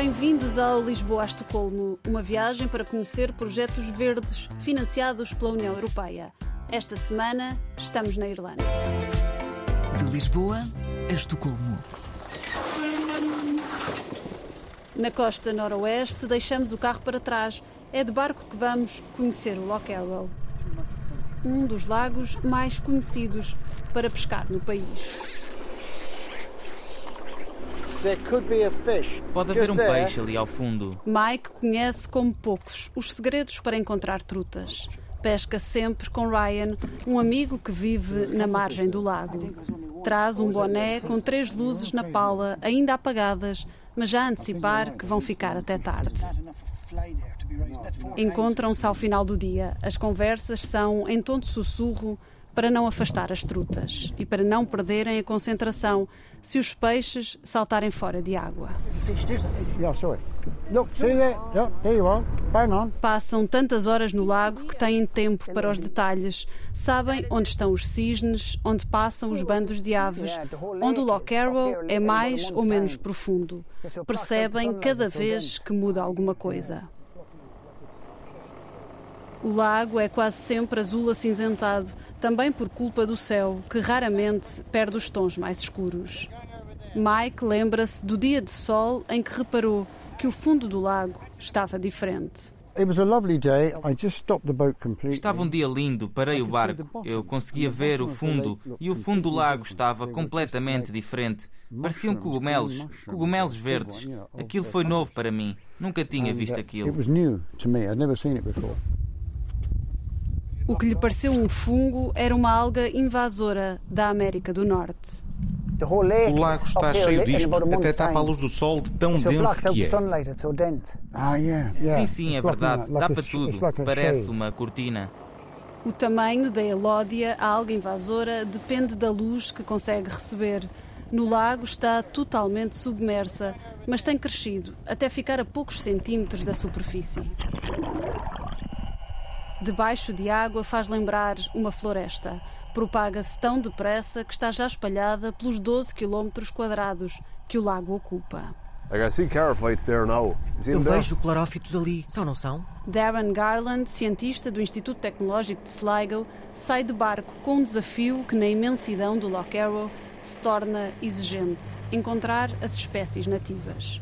Bem-vindos ao Lisboa a Estocolmo, uma viagem para conhecer projetos verdes financiados pela União Europeia. Esta semana estamos na Irlanda. De Lisboa a Estocolmo. Na costa noroeste, deixamos o carro para trás. É de barco que vamos conhecer o Loch Arrow, um dos lagos mais conhecidos para pescar no país. Pode haver um peixe ali ao fundo. Mike conhece como poucos os segredos para encontrar trutas. Pesca sempre com Ryan, um amigo que vive na margem do lago. Traz um boné com três luzes na pala, ainda apagadas, mas já a antecipar que vão ficar até tarde. Encontram-se ao final do dia. As conversas são em tom de sussurro para não afastar as trutas e para não perderem a concentração se os peixes saltarem fora de água. Passam tantas horas no lago que têm tempo para os detalhes. Sabem onde estão os cisnes, onde passam os bandos de aves, onde o Loch Arrow é mais ou menos profundo. Percebem cada vez que muda alguma coisa. O lago é quase sempre azul acinzentado, também por culpa do céu, que raramente perde os tons mais escuros. Mike lembra-se do dia de sol em que reparou que o fundo do lago estava diferente. Estava um dia lindo, parei o barco. Eu conseguia ver o fundo e o fundo do lago estava completamente diferente. Pareciam cogumelos, cogumelos verdes. Aquilo foi novo para mim. Nunca tinha visto aquilo. O que lhe pareceu um fungo era uma alga invasora da América do Norte. O lago está cheio disto, até tapa a luz do sol de tão denso que é. Sim, sim, é verdade. Tapa tudo. Parece uma cortina. O tamanho da elódia, a alga invasora, depende da luz que consegue receber. No lago está totalmente submersa, mas tem crescido até ficar a poucos centímetros da superfície debaixo de água faz lembrar uma floresta. Propaga-se tão depressa que está já espalhada pelos 12 quilómetros quadrados que o lago ocupa. Eu vejo clorófitos ali, são não são? Darren Garland, cientista do Instituto Tecnológico de Sligo, sai de barco com um desafio que na imensidão do Loch Arrow se torna exigente: encontrar as espécies nativas.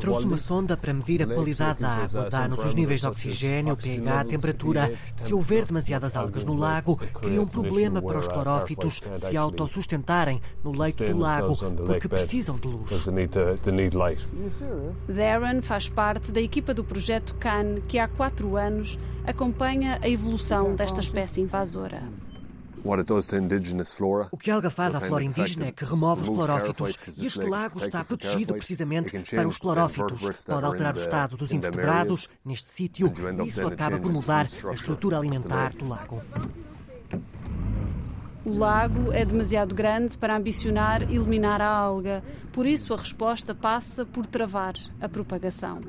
Trouxe uma sonda para medir a qualidade da água, dá-nos os níveis de oxigênio, pH, temperatura. Se houver demasiadas algas no lago, cria um problema para os clorófitos se autossustentarem no leito do lago, porque precisam de luz. Darren faz parte da equipa do projeto CAN, que há quatro anos acompanha a evolução desta espécie invasora. O que a alga faz à flora indígena é que remove os clorófitos e este lago está protegido precisamente para os clorófitos. Pode alterar o estado dos invertebrados neste sítio e isso acaba por mudar a estrutura alimentar do lago. O lago é demasiado grande para ambicionar eliminar a alga, por isso a resposta passa por travar a propagação.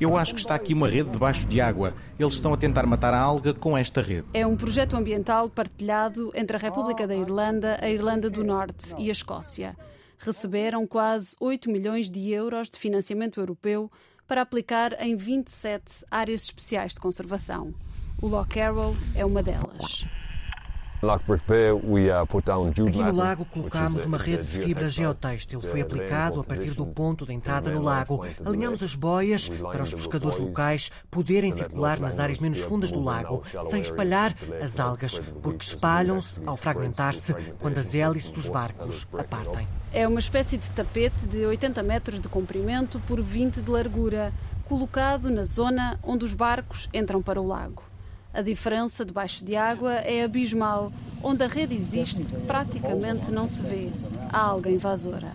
Eu acho que está aqui uma rede debaixo de água. Eles estão a tentar matar a alga com esta rede. É um projeto ambiental partilhado entre a República da Irlanda, a Irlanda do Norte e a Escócia. Receberam quase 8 milhões de euros de financiamento europeu para aplicar em 27 áreas especiais de conservação. O Loch Arrow é uma delas. Aqui no lago colocámos uma rede de fibra geotêxtil. Foi aplicado a partir do ponto de entrada no lago. Alinhamos as boias para os pescadores locais poderem circular nas áreas menos fundas do lago, sem espalhar as algas, porque espalham-se ao fragmentar-se quando as hélices dos barcos apartem. É uma espécie de tapete de 80 metros de comprimento por 20 de largura, colocado na zona onde os barcos entram para o lago. A diferença debaixo de água é abismal. Onde a rede existe, praticamente não se vê. Há alga invasora.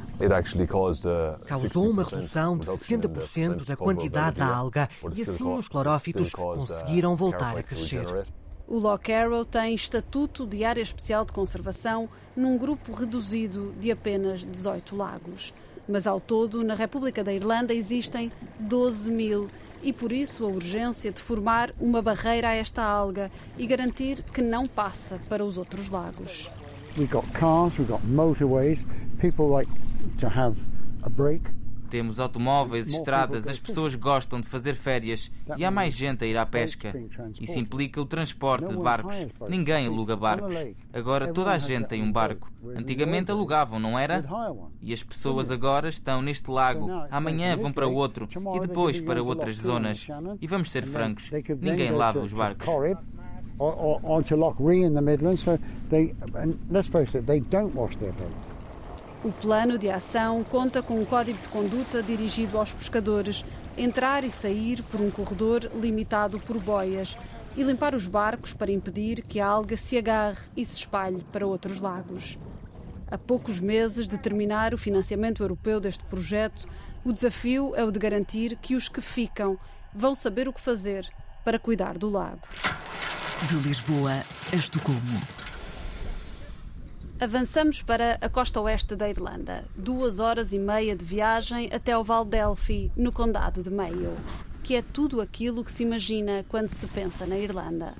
Causou uma redução de 60% da quantidade da alga e assim os clorófitos conseguiram voltar a crescer. O Loch Arrow tem estatuto de área especial de conservação num grupo reduzido de apenas 18 lagos. Mas ao todo, na República da Irlanda existem 12 mil e por isso a urgência de formar uma barreira a esta alga e garantir que não passa para os outros lagos. We've got cars, we've got motorways. People like to have a break. Temos automóveis, estradas, as pessoas gostam de fazer férias e há mais gente a ir à pesca. Isso implica o transporte de barcos. Ninguém aluga barcos. Agora toda a gente tem um barco. Antigamente alugavam, não era? E as pessoas agora estão neste lago, amanhã vão para outro e depois para outras zonas. E vamos ser francos: ninguém lava os barcos. onto Loch Ree in the Midlands. So they, and let's face it, they don't wash their boats. O plano de ação conta com um código de conduta dirigido aos pescadores entrar e sair por um corredor limitado por boias e limpar os barcos para impedir que a alga se agarre e se espalhe para outros lagos. A poucos meses de terminar o financiamento europeu deste projeto, o desafio é o de garantir que os que ficam vão saber o que fazer para cuidar do lago. De Lisboa a Estocolmo. Avançamos para a costa oeste da Irlanda. Duas horas e meia de viagem até ao Val Delphi, no condado de Mayo, que é tudo aquilo que se imagina quando se pensa na Irlanda.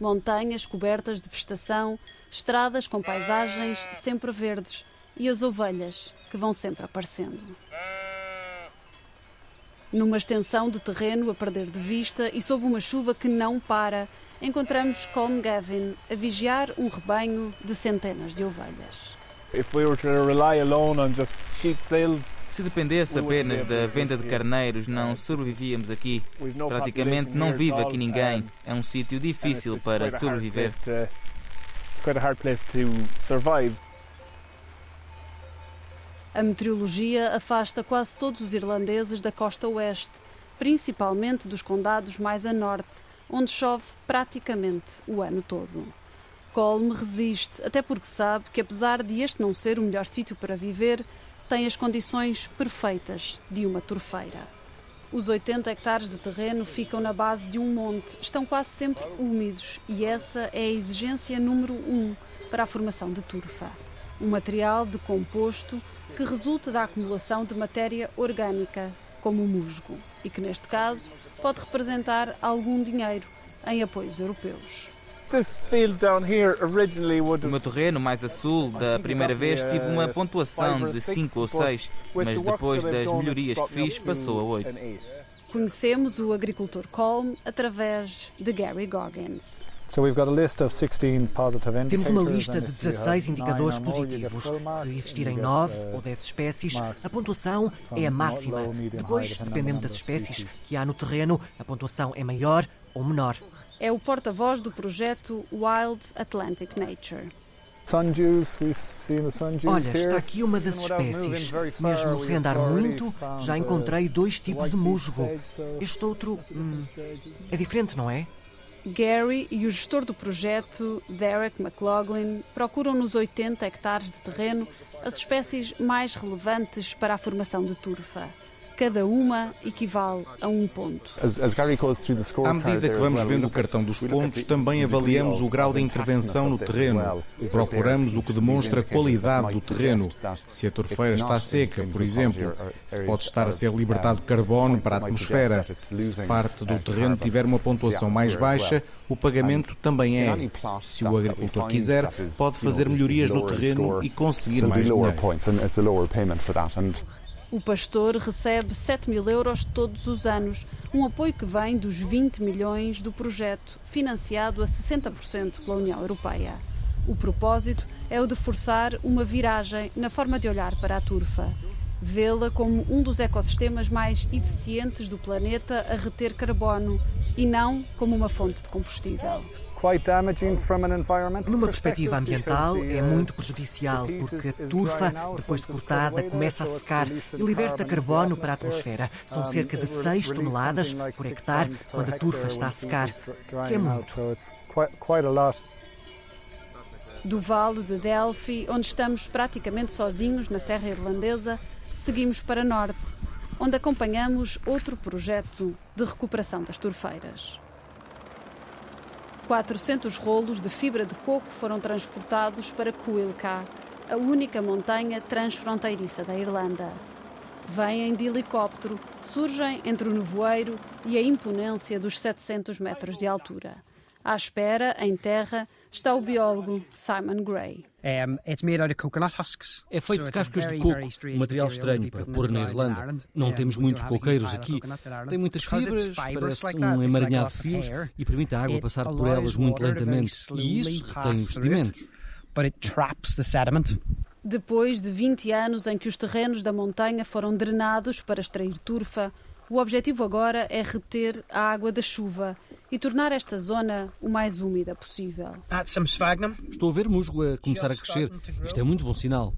Montanhas cobertas de vegetação, estradas com paisagens sempre verdes e as ovelhas que vão sempre aparecendo. Numa extensão de terreno a perder de vista e sob uma chuva que não para, encontramos Colm Gavin a vigiar um rebanho de centenas de ovelhas. Se dependesse apenas da venda de carneiros, não sobrevivíamos aqui. Praticamente não vive aqui ninguém. É um sítio difícil para sobreviver. A meteorologia afasta quase todos os irlandeses da costa oeste, principalmente dos condados mais a norte, onde chove praticamente o ano todo. Colme resiste, até porque sabe que, apesar de este não ser o melhor sítio para viver, tem as condições perfeitas de uma turfeira. Os 80 hectares de terreno ficam na base de um monte, estão quase sempre úmidos e essa é a exigência número um para a formação de turfa. Um material decomposto que resulta da acumulação de matéria orgânica, como o musgo, e que neste caso pode representar algum dinheiro em apoios europeus. O meu terreno mais a sul, da primeira vez, tive uma pontuação de 5 ou 6, mas depois das melhorias que fiz, passou a 8. Conhecemos o agricultor Colm através de Gary Goggins. Temos uma lista de 16 indicadores positivos. Se existirem 9 ou 10 espécies, a pontuação é a máxima. Depois, dependendo das espécies que há no terreno, a pontuação é maior ou menor. É o porta-voz do projeto Wild Atlantic Nature. Olha, está aqui uma das espécies. Mesmo sem andar muito, já encontrei dois tipos de musgo. Este outro hum, é diferente, não é? Gary e o gestor do projeto, Derek McLaughlin, procuram nos 80 hectares de terreno as espécies mais relevantes para a formação de turfa. Cada uma equivale a um ponto. À medida que vamos vendo o cartão dos pontos, também avaliamos o grau de intervenção no terreno. Procuramos o que demonstra a qualidade do terreno. Se a torfeira está seca, por exemplo, se pode estar a ser libertado carbono para a atmosfera. Se parte do terreno tiver uma pontuação mais baixa, o pagamento também é. Se o agricultor quiser, pode fazer melhorias no terreno e conseguir mais dinheiro. O pastor recebe 7 mil euros todos os anos, um apoio que vem dos 20 milhões do projeto, financiado a 60% pela União Europeia. O propósito é o de forçar uma viragem na forma de olhar para a turfa. Vê-la como um dos ecossistemas mais eficientes do planeta a reter carbono e não como uma fonte de combustível. Numa perspectiva ambiental, é muito prejudicial porque a turfa, depois de cortada, começa a secar e liberta carbono para a atmosfera. São cerca de 6 toneladas por hectare quando a turfa está a secar, que é muito. Do Vale de Delphi, onde estamos praticamente sozinhos na Serra Irlandesa, seguimos para norte, onde acompanhamos outro projeto de recuperação das turfeiras. 400 rolos de fibra de coco foram transportados para Cuilca, a única montanha transfronteiriça da Irlanda. Vêm de helicóptero, surgem entre o nevoeiro e a imponência dos 700 metros de altura. À espera, em terra, está o biólogo Simon Gray. É feito de cascas de coco, um material estranho para pôr na Irlanda. Não temos muitos coqueiros aqui. Tem muitas fibras, parece um emaranhado de fios e permite a água passar por elas muito lentamente. E isso retém os sedimentos. Depois de 20 anos em que os terrenos da montanha foram drenados para extrair turfa, o objetivo agora é reter a água da chuva e tornar esta zona o mais úmida possível. Estou a ver musgo a começar a crescer. Isto é muito bom sinal.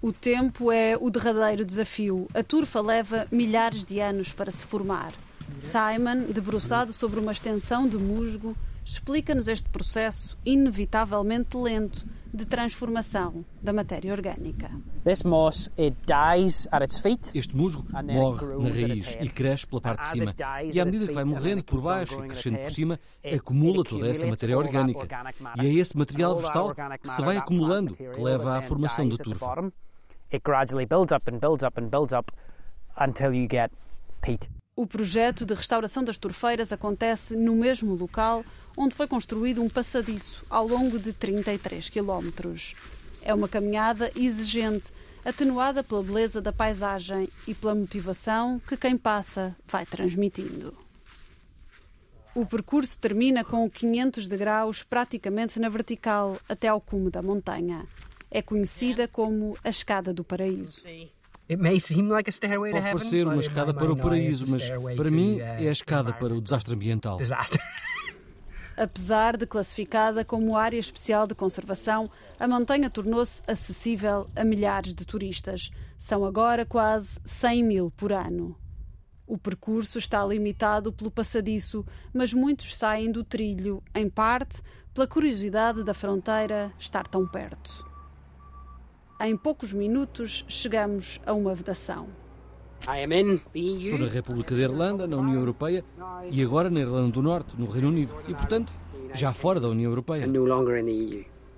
O tempo é o derradeiro desafio. A turfa leva milhares de anos para se formar. Simon, debruçado sobre uma extensão de musgo, explica-nos este processo inevitavelmente lento de transformação da matéria orgânica. Este musgo morre na raiz e cresce pela parte de cima. E à medida que vai morrendo por baixo e crescendo por cima, acumula toda essa matéria orgânica. E é esse material vegetal que se vai acumulando que leva à formação da turfa. It gradually builds up and builds up and builds up until you get peat. O projeto de restauração das turfeiras acontece no mesmo local onde foi construído um passadiço ao longo de 33 quilómetros. É uma caminhada exigente, atenuada pela beleza da paisagem e pela motivação que quem passa vai transmitindo. O percurso termina com 500 degraus praticamente na vertical até ao cume da montanha. É conhecida como a Escada do Paraíso. Pode parecer uma escada para o paraíso, mas para mim é a escada para o desastre ambiental. Apesar de classificada como área especial de conservação, a montanha tornou-se acessível a milhares de turistas. São agora quase 100 mil por ano. O percurso está limitado pelo passadiço, mas muitos saem do trilho, em parte pela curiosidade da fronteira estar tão perto. Em poucos minutos chegamos a uma vedação. Estou na República da Irlanda, na União Europeia e agora na Irlanda do Norte, no Reino Unido, e portanto já fora da União Europeia.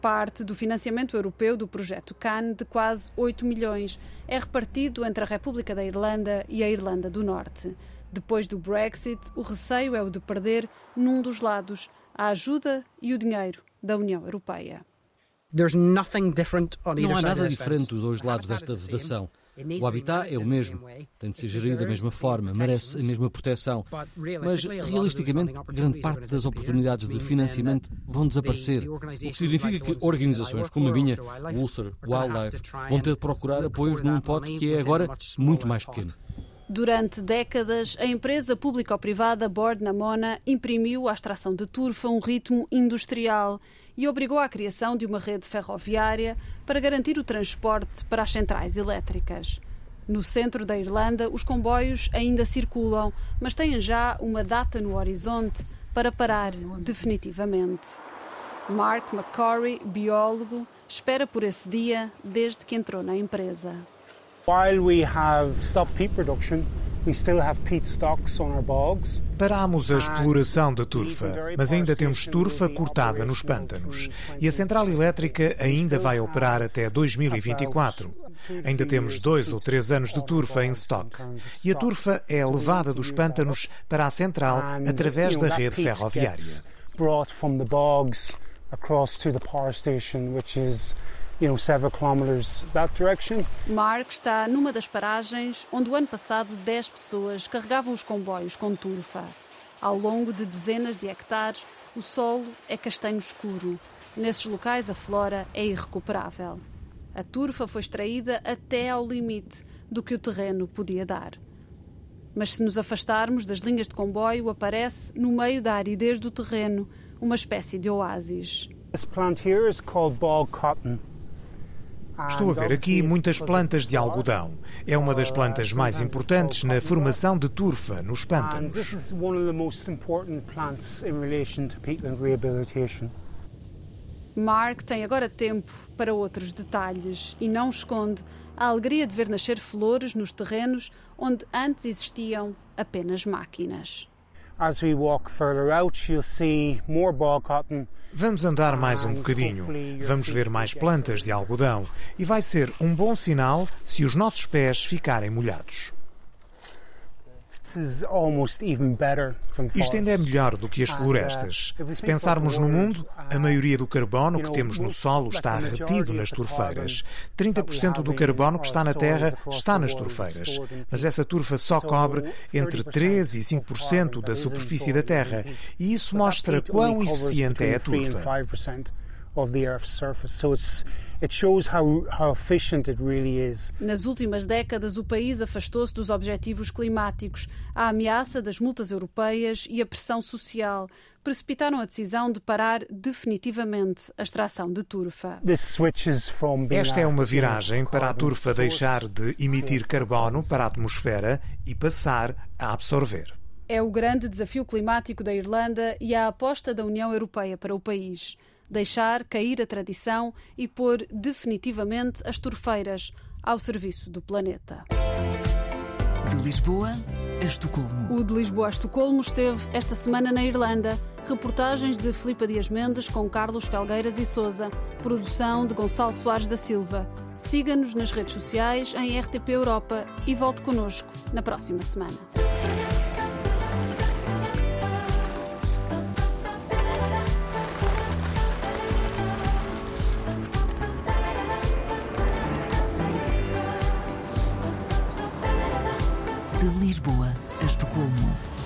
Parte do financiamento europeu do projeto CAN, de quase 8 milhões, é repartido entre a República da Irlanda e a Irlanda do Norte. Depois do Brexit, o receio é o de perder, num dos lados, a ajuda e o dinheiro da União Europeia. Não há nada diferente dos dois lados desta vedação. O habitat é? o mesmo, tem de ser gerido da mesma forma, merece a mesma proteção. Mas, realisticamente, grande parte das oportunidades de financiamento vão desaparecer, o que significa que organizações como a minha, Ulster Wildlife, vão ter de procurar apoios num pote que é agora muito mais pequeno. Durante décadas, a empresa público-privada Bord Namona imprimiu à extração de turfa um ritmo industrial e obrigou à criação de uma rede ferroviária para garantir o transporte para as centrais elétricas. No centro da Irlanda, os comboios ainda circulam, mas têm já uma data no horizonte para parar definitivamente. Mark McCorry, biólogo, espera por esse dia desde que entrou na empresa. While we have stopped peat production, Parámos a exploração da turfa, mas ainda temos turfa cortada nos pântanos. E a central elétrica ainda vai operar até 2024. Ainda temos dois ou três anos de turfa em stock. E a turfa é levada dos pântanos para a central através da rede ferroviária. You know, several kilometers that direction. Mark está numa das paragens onde o ano passado 10 pessoas carregavam os comboios com turfa. Ao longo de dezenas de hectares, o solo é castanho escuro. Nesses locais, a flora é irrecuperável. A turfa foi extraída até ao limite do que o terreno podia dar. Mas se nos afastarmos das linhas de comboio, aparece, no meio da aridez do terreno, uma espécie de oásis. This plant here is called bog cotton. Estou a ver aqui muitas plantas de algodão. É uma das plantas mais importantes na formação de turfa nos pântanos. Mark tem agora tempo para outros detalhes e não esconde a alegria de ver nascer flores nos terrenos onde antes existiam apenas máquinas. As we walk further out, you'll see more bog cotton. Vamos andar mais um bocadinho, vamos ver mais plantas de algodão. E vai ser um bom sinal se os nossos pés ficarem molhados. Isto ainda é melhor do que as uh, florestas. Se pensarmos no mundo, a uh, maioria do carbono que temos no solo está retido nas turfeiras. 30% do carbono que está na Terra está nas turfeiras. Mas essa turfa só cobre entre 3 e 5% da superfície da Terra. E isso mostra quão eficiente é a turfa. Nas últimas décadas, o país afastou-se dos objetivos climáticos. A ameaça das multas europeias e a pressão social precipitaram a decisão de parar definitivamente a extração de turfa. Esta é uma viragem para a turfa deixar de emitir carbono para a atmosfera e passar a absorver. É o grande desafio climático da Irlanda e a aposta da União Europeia para o país deixar cair a tradição e pôr definitivamente as turfeiras ao serviço do planeta. De Lisboa a Estocolmo. O de Lisboa a Estocolmo esteve esta semana na Irlanda. Reportagens de Filipa Dias Mendes com Carlos Felgueiras e Souza. Produção de Gonçalo Soares da Silva. Siga-nos nas redes sociais em RTP Europa e volte connosco na próxima semana. De Lisboa a Estocolmo.